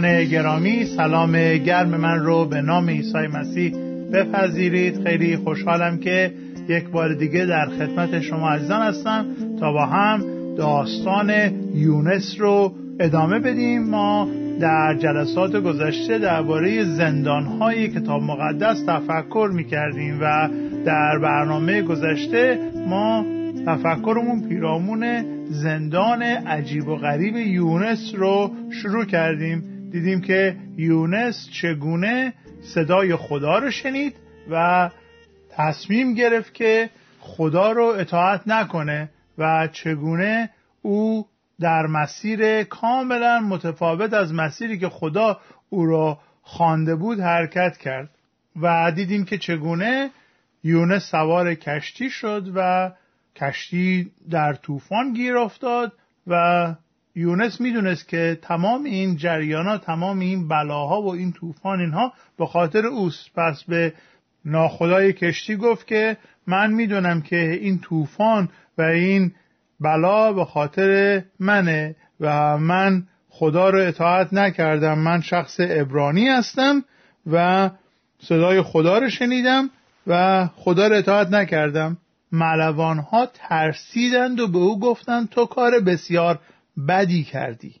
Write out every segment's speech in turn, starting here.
دوستان گرامی سلام گرم من رو به نام عیسی مسیح بپذیرید. خیلی خوشحالم که یک بار دیگه در خدمت شما عزیزان هستم تا با هم داستان یونس رو ادامه بدیم. ما در جلسات گذشته درباره زندانهای کتاب مقدس تفکر می کردیم و در برنامه گذشته ما تفکرمون پیرامون زندان عجیب و غریب یونس رو شروع کردیم. دیدیم که یونس چگونه صدای خدا رو شنید و تصمیم گرفت که خدا رو اطاعت نکنه و چگونه او در مسیر کاملا متفاوت از مسیری که خدا او را خوانده بود حرکت کرد و دیدیم که چگونه یونس سوار کشتی شد و کشتی در طوفان گیر افتاد و یونس می‌دونست که تمام این جریانات تمام این بلاها و این طوفان اینها به خاطر اوست. پس به ناخدای کشتی گفت که من می‌دونم که این طوفان و این بلا به خاطر منه و من خدا رو اطاعت نکردم. من شخص ابرانی هستم و صدای خدا رو شنیدم و خدا رو اطاعت نکردم. ملوان ها ترسیدند و به او گفتند تو کار بسیار بدی کردی.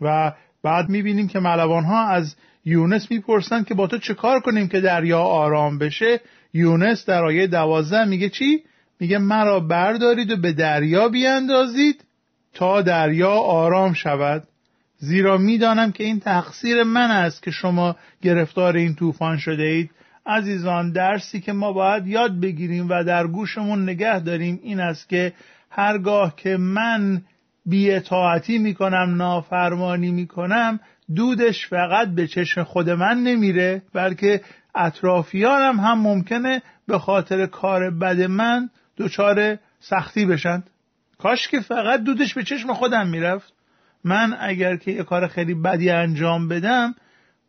و بعد می‌بینیم که ملوان ها از یونس می‌پرسند که با تو چه کار کنیم که دریا آرام بشه. یونس در آیه دوازده میگه چی؟ میگه مرا بردارید و به دریا بیاندازید تا دریا آرام شود. زیرا می‌دانم که این تقصیر من است که شما گرفتار این طوفان شده اید. عزیزان درسی که ما باید یاد بگیریم و در گوشمون نگه داریم این است که هرگاه که من بیاطاعتی می‌کنم نافرمانی می‌کنم دودش فقط به چشم خود من نمیره بلکه اطرافیانم هم ممکنه به خاطر کار بد من دچار سختی بشن. کاش که فقط دودش به چشم خودم می‌رفت. من اگر که یه کار خیلی بدی انجام بدم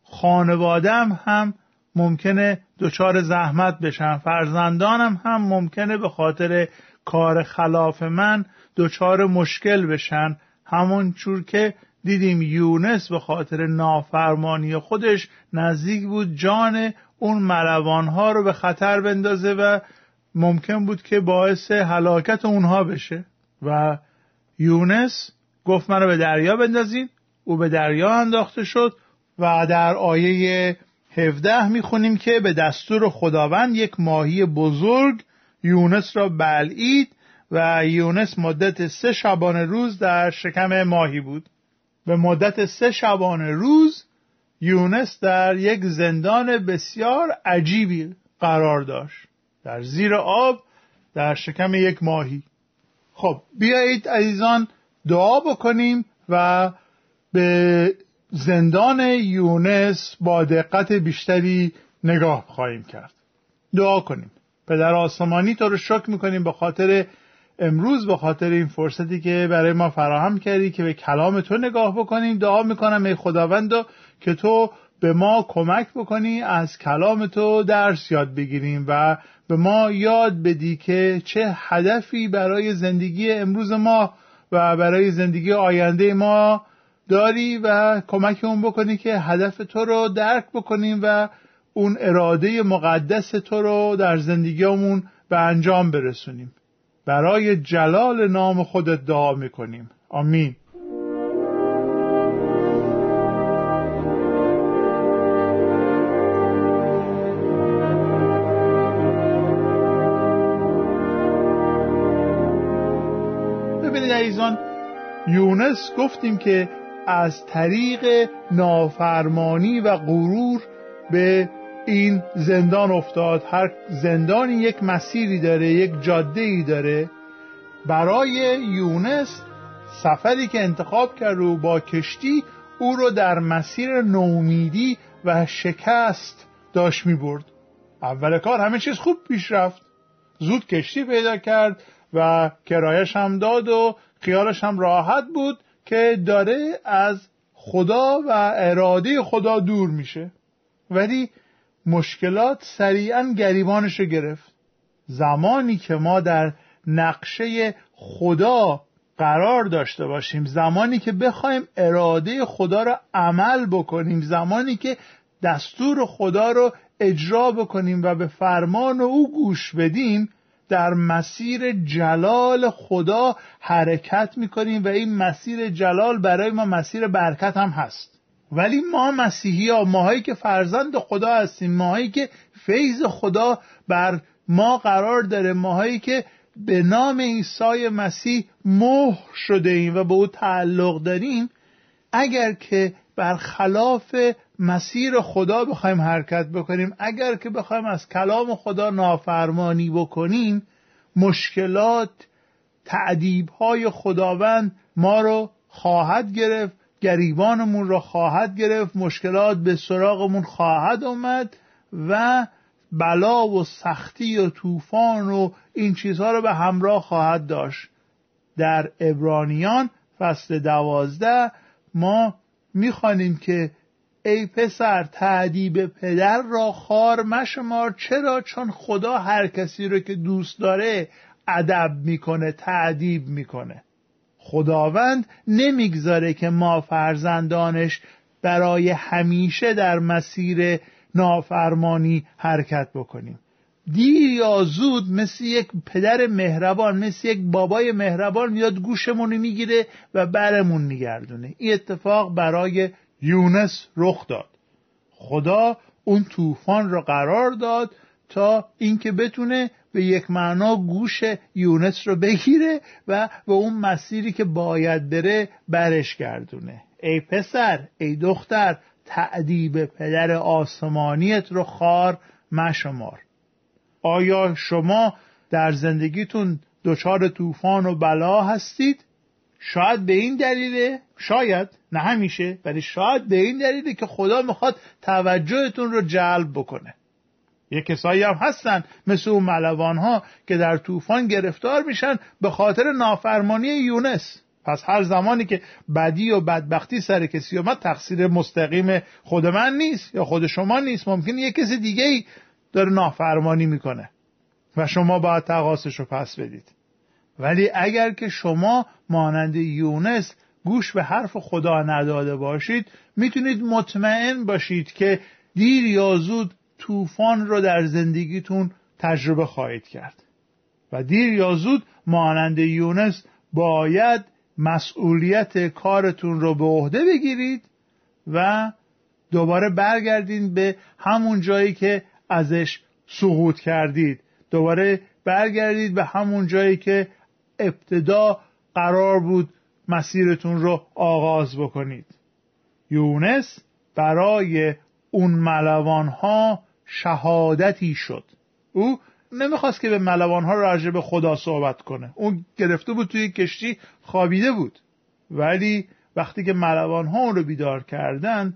خانوادم هم ممکنه دچار زحمت بشن. فرزندانم هم ممکنه به خاطر کار خلاف من دچار مشکل بشن. همون چور که دیدیم یونس به خاطر نافرمانی خودش نزدیک بود جان اون ملوانها رو به خطر بندازه و ممکن بود که باعث هلاکت اونها بشه. و یونس گفت منو به دریا بندازین او به دریا انداخته شد و در آیه 17 می‌خونیم که به دستور خداوند یک ماهی بزرگ یونس را بلعید و یونس مدت سه شبانه روز در شکم ماهی بود. به مدت سه شبانه روز یونس در یک زندان بسیار عجیبی قرار داشت. در زیر آب در شکم یک ماهی. خب بیایید عزیزان دعا بکنیم و به زندان یونس با دقت بیشتری نگاه خواهیم کرد. دعا کنیم. پدر آسمانی تو رو شکر می‌کنیم به خاطر امروز به خاطر این فرصتی که برای ما فراهم کردی که به کلام تو نگاه بکنیم. دعا می‌کنم ای خداوند که تو به ما کمک بکنی از کلام تو درس یاد بگیریم و به ما یاد بدی که چه هدفی برای زندگی امروز ما و برای زندگی آینده ما داری و کمکمون بکنی که هدف تو رو درک بکنیم و اون اراده مقدس تو رو در زندگیمون به انجام برسونیم. برای جلال نام خودت دعا می‌کنیم. آمین. ببینید عزیزان یونس گفتیم که از طریق نافرمانی و غرور به این زندان افتاد. هر زندانی یک مسیری داره یک جاده ای داره. برای یونس سفری که انتخاب کرد و با کشتی او رو در مسیر نومیدی و شکست داشت می برد اول کار همه چیز خوب پیش رفت. زود کشتی پیدا کرد و کرایش هم داد و خیالش هم راحت بود که داره از خدا و اراده خدا دور میشه. ولی مشکلات سریعا گریبانش رو گرفت. زمانی که ما در نقشه خدا قرار داشته باشیم زمانی که بخوایم اراده خدا رو عمل بکنیم زمانی که دستور خدا رو اجرا بکنیم و به فرمان او گوش بدیم در مسیر جلال خدا حرکت می‌کنیم و این مسیر جلال برای ما مسیر برکت هم هست. ولی ما مسیحی ها ماهایی که فرزند خدا هستیم ماهایی که فیض خدا بر ما قرار داره ماهایی که به نام عیسی مسیح مهر شده ایم و به او تعلق داریم اگر که برخلاف مسیر خدا بخوایم حرکت بکنیم اگر که بخوایم از کلام خدا نافرمانی بکنیم مشکلات تعدیب های خداوند ما رو خواهد گرفت گریبانمون رو خواهد گرفت مشکلات به سراغمون خواهد آمد و بلا و سختی و طوفان و این چیزها رو به همراه خواهد داشت. در ابرانیان فصل دوازده ما می‌خوانیم که ای پسر تعدیب پدر را خار مشمار چرا چون خدا هر کسی رو که دوست داره ادب می‌کنه تعدیب می‌کنه؟ خداوند نمی‌گذاره که ما فرزندانش برای همیشه در مسیر نافرمانی حرکت بکنیم. دیر یا زود مثل یک پدر مهربان مثل یک بابای مهربان میاد گوشمون می‌گیره و برمون میگردونه. این اتفاق برای یونس رخ داد. خدا اون طوفان را قرار داد تا اینکه بتونه به یک معنا گوش یونس رو بگیره و به اون مسیری که باید بره برش گردونه. ای پسر ای دختر تعدیب پدر آسمانیت رو خار مشمار. آیا شما در زندگیتون دچار طوفان و بلا هستید؟ شاید به این دلیله شاید نه همیشه ولی شاید به این دلیله که خدا می‌خواد توجهتون رو جلب بکنه. یه کسایی هم هستن مثل اون ملوان ها که در طوفان گرفتار میشن به خاطر نافرمانی یونس. پس هر زمانی که بدی و بدبختی سر کسی اومد تقصیر مستقیم خود من نیست یا خود شما نیست. ممکن یه کسی دیگه ای داره نافرمانی می‌کنه و شما باید تقاسش رو پس بدید. ولی اگر که شما مانند یونس گوش به حرف خدا نداده باشید می‌تونید مطمئن باشید که دیر یا زود طوفان رو در زندگیتون تجربه خواهید کرد. و دیر یا زود مانند یونس باید مسئولیت کارتون رو به عهده بگیرید و دوباره برگردین به همون جایی که ازش سقوط کردید. دوباره برگردید به همون جایی که ابتدا قرار بود مسیرتون رو آغاز بکنید. یونس برای اون ملوان ها شهادتی شد. او نمی‌خواست که به ملوان ها راجع به خدا صحبت کنه. اون گرفته بود توی کشتی خوابیده بود. ولی وقتی که ملوان ها اون رو بیدار کردن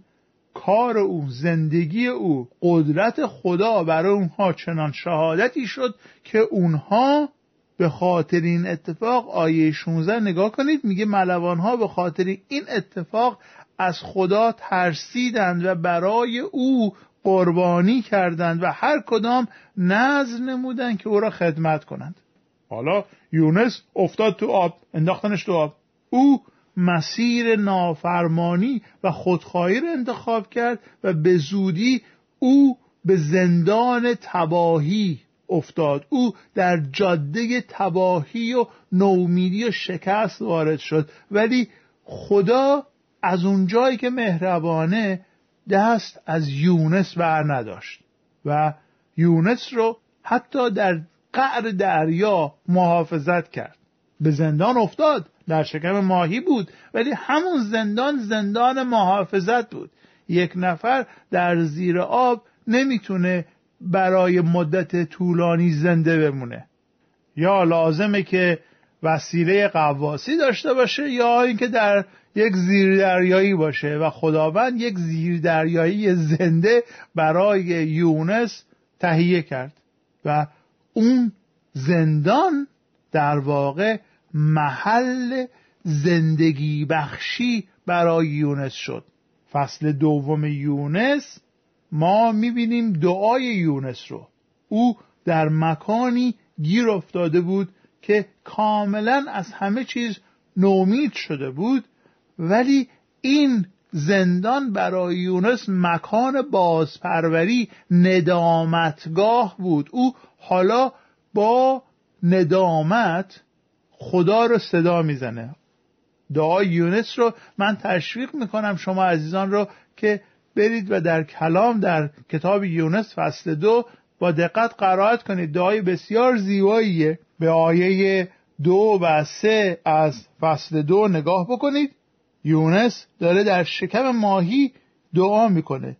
کار او زندگی او قدرت خدا برای اونها چنان شهادتی شد که اونها به خاطر این اتفاق آیه 16 نگاه کنید میگه ملوان ها به خاطر این اتفاق از خدا ترسیدند و برای او قربانی کردند و هر کدام نظر نمودند که او را خدمت کنند. حالا یونس افتاد تو آب انداختنش تو آب. او مسیر نافرمانی و خودخواهی را انتخاب کرد و به زودی او به زندان تباهی افتاد. او در جاده تباهی و نومیدی و شکست وارد شد. ولی خدا از اونجایی که مهربانه دست از یونس بر نداشت و یونس رو حتی در قعر دریا محافظت کرد. به زندان افتاد. در شکم ماهی بود ولی همون زندان زندان محافظت بود. یک نفر در زیر آب نمی‌تونه برای مدت طولانی زنده بمونه. یا لازمه که وسیله قواسی داشته باشه یا اینکه در یک زیردریایی باشه و خداوند یک زیردریایی زنده برای یونس تهیه کرد و اون زندان در واقع محل زندگی بخشی برای یونس شد. فصل دوم یونس ما می‌بینیم دعای یونس رو. او در مکانی گیر افتاده بود که کاملا از همه چیز نومید شده بود. ولی این زندان برای یونس مکان بازپروری ندامتگاه بود. او حالا با ندامت خدا رو صدا می‌زنه. دعای یونس رو من تشویق می‌کنم شما عزیزان رو که برید و در کلام در کتاب یونس فصل دو با دقت قرائت کنید. دعای بسیار زیباییه. به آیه دو و سه از فصل دو نگاه بکنید. یونس داره در شکم ماهی دعا می‌کنه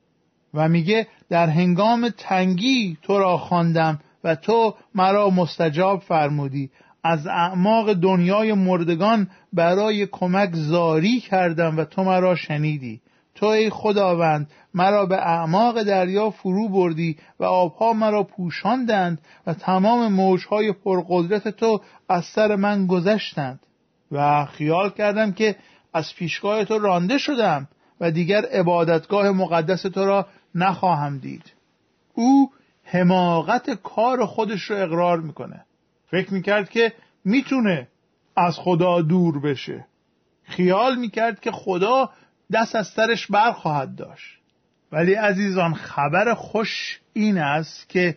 و میگه در هنگام تنگی تو را خواندم و تو مرا مستجاب فرمودی. از اعماق دنیای مردگان برای کمک زاری کردم و تو مرا شنیدی. تو ای خداوند مرا به اعماق دریا فرو بردی و آبها مرا پوشاندند و تمام موجهای پرقدرت تو از سر من گذشتند. و خیال کردم که از پیشگاه تو رانده شدم و دیگر عبادتگاه مقدس تو را نخواهم دید. او حماقت کار خودش رو اقرار می‌کنه. فکر می‌کرد که می‌تونه از خدا دور بشه. خیال می‌کرد که خدا دست از سرش برخواهد داشت. ولی عزیزان خبر خوش این است که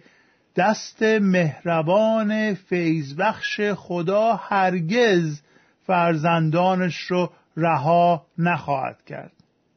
دست مهربان فیضبخش خدا هرگز فرزندانش رو رها نخواهد کرد.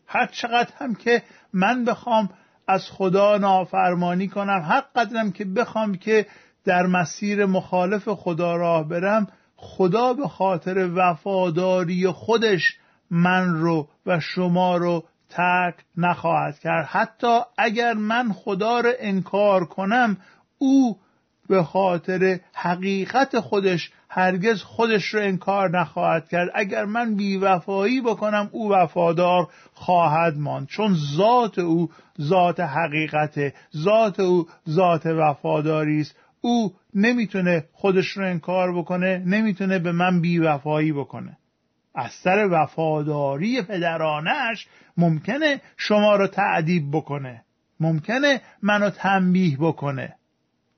هر چقدر هم که من بخوام از خدا نافرمانی کنم هر قدرم که بخوام که در مسیر مخالف خدا راه برم خدا به خاطر وفاداری خودش من رو و شما رو ترک نخواهد کرد. حتی اگر من خدا رو انکار کنم او به خاطر حقیقت خودش هرگز خودش رو انکار نخواهد کرد. اگر من بیوفایی بکنم او وفادار خواهد ماند. چون ذات او ذات حقیقت ذات او ذات وفاداری است. او نمی‌تونه خودش رو انکار بکنه نمی‌تونه به من بیوفایی بکنه. از سر وفاداری پدرانش ممکنه شما رو تعدیب بکنه. ممکنه منو تنبیه بکنه.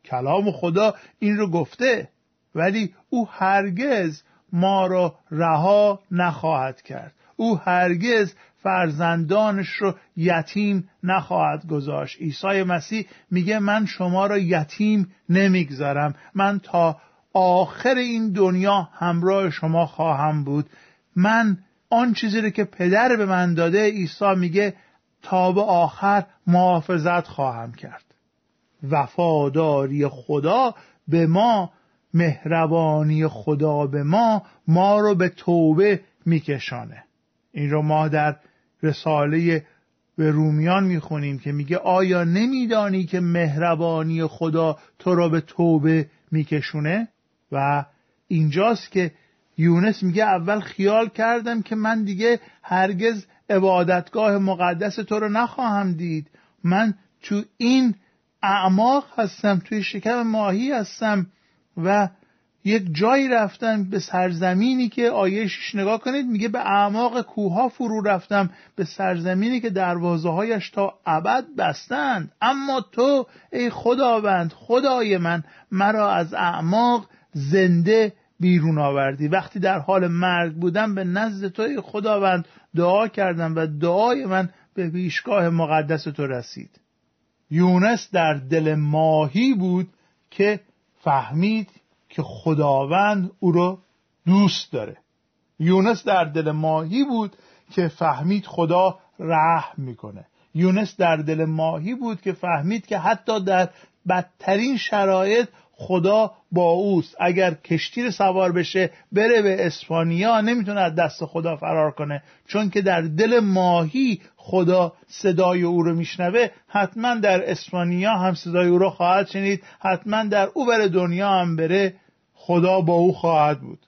کلام خدا این رو گفته ولی او هرگز ما را رها نخواهد کرد. او هرگز فرزندانش رو یتیم نخواهد گذاشت. عیسی مسیح میگه من شما را یتیم نمی‌گذارم. من تا آخر این دنیا همراه شما خواهم بود. من آن چیزی رو که پدر به من داده عیسی میگه تا به آخر محافظت خواهم کرد. وفاداری خدا به ما مهربانی خدا به ما ما رو به توبه میکشانه. این رو ما در رساله به رومیان می‌خونیم که میگه آیا نمیدانی که مهربانی خدا تو را به توبه میکشونه؟ و اینجاست که یونس میگه اول خیال کردم که من دیگه هرگز عبادتگاه مقدس تو رو نخواهم دید. من تو این اعماق هستم توی شکم ماهی هستم و یک جایی رفتم به سرزمینی که آیشش نگاه کنید میگه به اعماق کوها فرو رفتم به سرزمینی که دروازه هایش تا ابد بستند. اما تو ای خداوند خدای من مرا از اعماق زنده بیرون آوردی. وقتی در حال مرگ بودم به نزد تو ای خداوند دعا کردم و دعای من به پیشگاه مقدس تو رسید. یونس در دل ماهی بود که فهمید که خداوند او را دوست داره. یونس در دل ماهی بود که فهمید خدا رحم می‌کنه. یونس در دل ماهی بود که فهمید که حتی در بدترین شرایط خدا با اوست. اگر کشتی سوار بشه بره به اسپانیا نمی‌تونه از دست خدا فرار کنه. چون که در دل ماهی خدا صدای او رو میشنوه حتما در اسپانیا هم صدای او رو خواهد شنید. حتما در او بر دنیا هم بره خدا با او خواهد بود.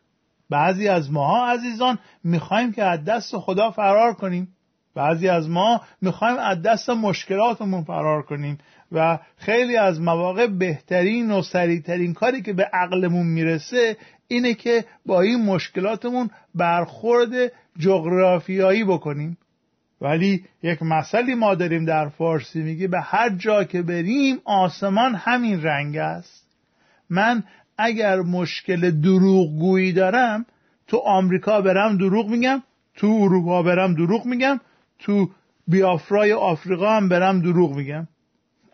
بعضی از ماها عزیزان می‌خوایم که از دست خدا فرار کنیم. بعضی از ما می‌خوایم از دست مشکلاتمون فرار کنیم. و خیلی از مواقع بهترین و سریعترین کاری که به عقلمون می‌رسه اینه که با این مشکلاتمون برخورد جغرافیایی بکنیم. ولی یک مسئله ما داریم در فارسی میگه به هر جا که بریم آسمان همین رنگ است. من اگر مشکل دروغگویی دارم تو آمریکا برم دروغ میگم تو اروپا برم دروغ میگم تو بیافرای آفریقا هم برم دروغ میگم.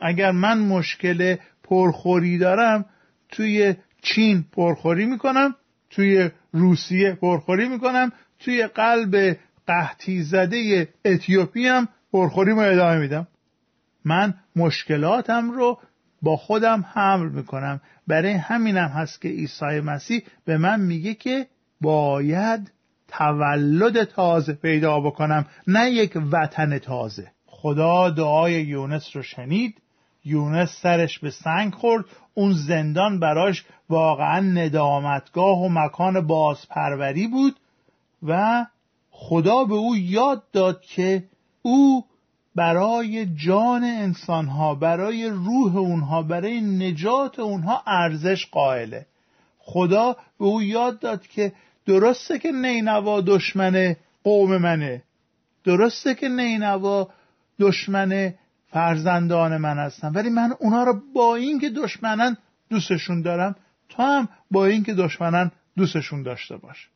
اگر من مشکل پرخوری دارم توی چین پرخوری می‌کنم توی روسیه پرخوری می‌کنم توی قلب قحطی زده اتیوپی هم پرخوری ما ادامه میدم. من مشکلاتم رو با خودم حمل می‌کنم. برای همینم هست که عیسی مسیح به من میگه که باید تولد تازه پیدا بکنم نه یک وطن تازه. خدا دعای یونس رو شنید. یونس سرش به سنگ خورد. اون زندان براش واقعا ندامتگاه و مکان بازپروری بود و خدا به او یاد داد که او برای جان انسانها برای روح اونها برای نجات اونها ارزش قائله. خدا به او یاد داد که درسته که نینوا دشمن قوم منه. درسته که نینوا دشمن فرزندان من هستن. ولی من اونا رو با اینکه دشمنن دوستشون دارم تو هم با اینکه دشمنن دوستشون داشته باش.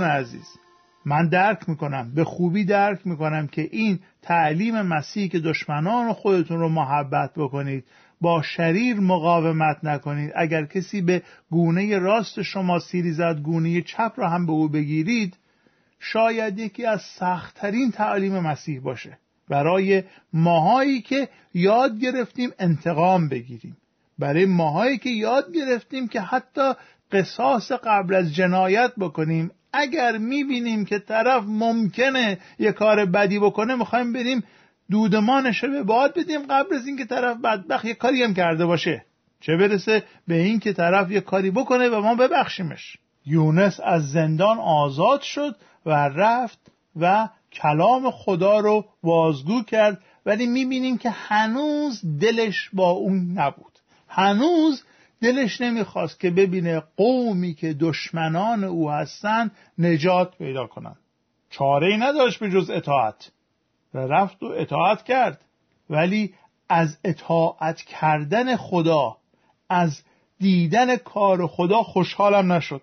دوستان عزیز من درک می‌کنم به خوبی درک می‌کنم که این تعلیم مسیح که دشمنان خودتون رو محبت بکنید با شریر مقاومت نکنید. اگر کسی به گونه راست شما سیری زد گونه چپ را هم به او بگیرید شاید یکی از سختترین تعلیم مسیح باشه. برای ماهایی که یاد گرفتیم انتقام بگیریم. برای ماهایی که یاد گرفتیم که حتی قصاص قبل از جنایت بکنیم اگر می‌بینیم که طرف ممکنه یه کار بدی بکنه می‌خوایم بریم دودمانش به باد بدیم قبل از اینکه طرف بدبخت یه کاری هم کرده باشه. چه برسه به این که طرف یه کاری بکنه و ما ببخشیمش. یونس از زندان آزاد شد و رفت و کلام خدا رو بازگو کرد ولی می‌بینیم که هنوز دلش با اون نبود. هنوز دلش نمی‌خواست که ببینه قومی که دشمنان او هستند نجات پیدا کنند. چاره ای نداشت به جز اطاعت. و رفت و اطاعت کرد. ولی از اطاعت کردن خدا از دیدن کار خدا خوشحالم نشد.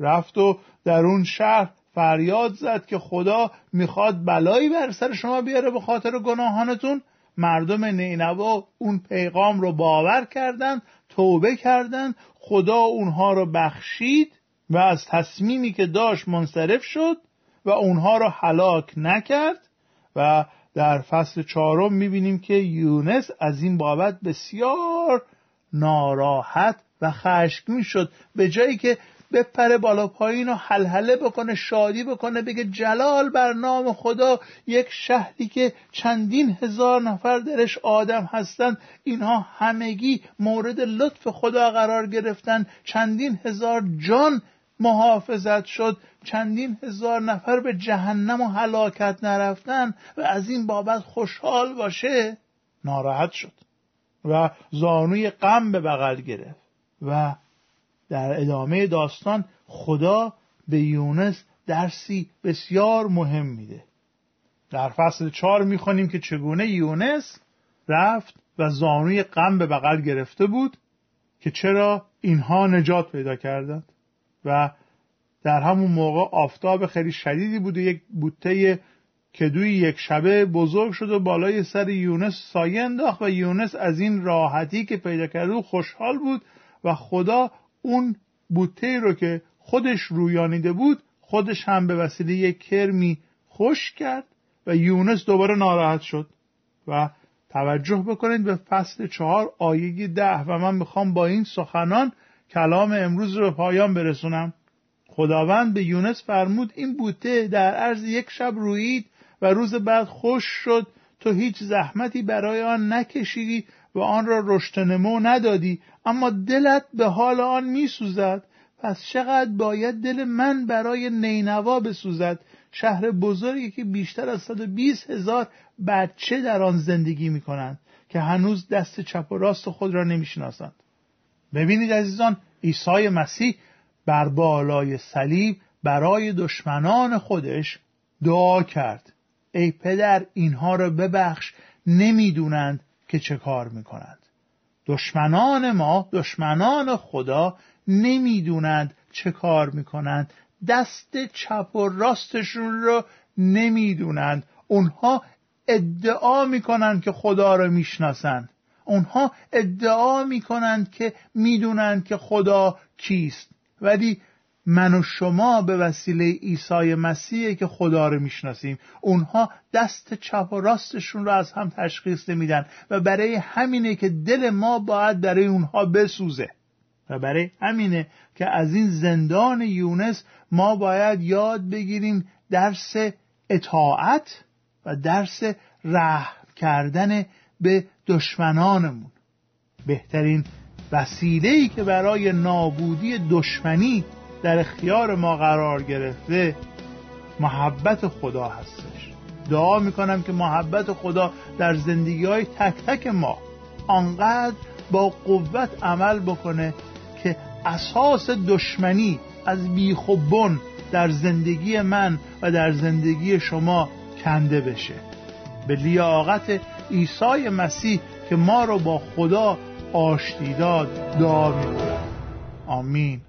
رفت و در اون شهر فریاد زد که خدا می‌خواد بلایی بر سر شما بیاره به خاطر گناهانتون. مردم نینوا اون پیغام رو باور کردند توبه کردند خدا اونها رو بخشید و از تصمیمی که داشت منصرف شد و اونها رو هلاک نکرد و در فصل چهارم می‌بینیم که یونس از این بابت بسیار ناراحت و خشمگین شد. به جایی که بپره بالا پایین و حلحله بکنه شادی بکنه بگه جلال بر نام خدا یک شهری که چندین هزار نفر درش آدم هستند. اینها همگی مورد لطف خدا قرار گرفتن. چندین هزار جان محافظت شد. چندین هزار نفر به جهنم و هلاکت نرفتن و از این بابت خوشحال باشه. ناراحت شد و زانوی غم به بغل گرفت و در ادامه داستان خدا به یونس درسی بسیار مهم میده. در فصل چهار می‌خوانیم که چگونه یونس رفت و زانوی غم به بغل گرفته بود که چرا اینها نجات پیدا کردند. و در همون موقع آفتاب خیلی شدیدی بود و یک بوته کدوی یک شبه بزرگ شد و بالای سر یونس سایه انداخت و یونس از این راحتی که پیدا کرده خوشحال بود و خدا اون بوته رو که خودش رویانیده بود خودش هم به وسیله یک کرمی خوش کرد و یونس دوباره ناراحت شد و توجه بکنید به فصل چهار آیه ده و من می‌خوام با این سخنان کلام امروز رو به پایان برسونم. خداوند به یونس فرمود این بوته در عرض یک شب رویید و روز بعد خوش شد تو هیچ زحمتی برای آن نکشیدی و آن را رشد نمو ندادی اما دلت به حال آن میسوزد. پس چقدر باید دل من برای نینوا بسوزد؟ شهر بزرگی که بیشتر از 120 هزار بچه در آن زندگی می کنند که هنوز دست چپ و راست خود را نمی‌شناسند. ببینید عزیزان عیسی مسیح بر بالای صلیب برای دشمنان خودش دعا کرد. ای پدر اینها را ببخش. نمی‌دونند که چه کار می‌کنند. دشمنان ما دشمنان خدا نمی‌دونند چه کار می‌کنند. دست چپ و راستشون رو نمی‌دونند. اونها ادعا می‌کنند که خدا رو می‌شناسند. اونها ادعا می‌کنند که می‌دونند که خدا کیست. ولی من و شما به وسیله عیسی مسیح که خدا رو می‌شناسیم. اونها دست چپ و راستشون رو از هم تشخیص نمیدن و برای همینه که دل ما باید برای اونها بسوزه. و برای همینه که از این زندان یونس ما باید یاد بگیریم درس اطاعت و درس رحم کردن به دشمنانمون. بهترین وسیله ای که برای نابودی دشمنی در اختیار ما قرار گرفته محبت خدا هستش. دعا می‌کنم که محبت خدا در زندگی های تک تک ما آنقدر با قوت عمل بکنه که اساس دشمنی از بیخ و بن در زندگی من و در زندگی شما کنده بشه. به لیاقت عیسی مسیح که ما رو با خدا آشتی داد دعا می‌کنم آمین.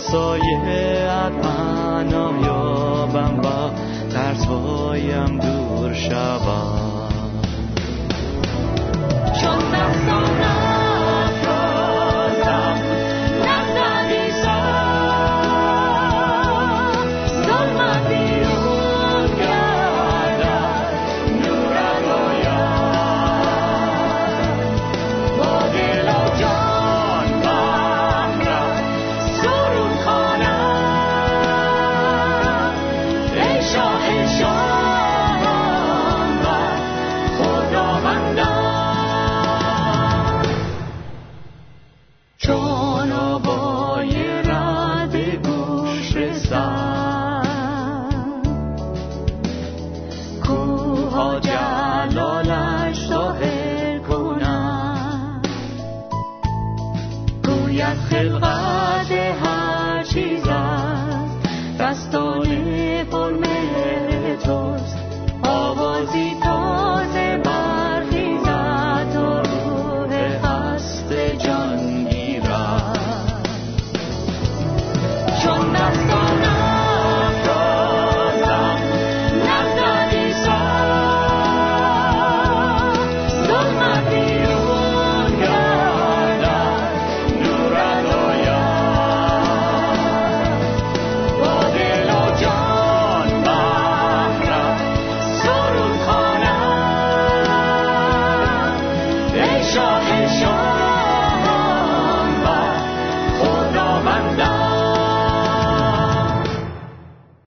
سایه دستان فرم توست آوازی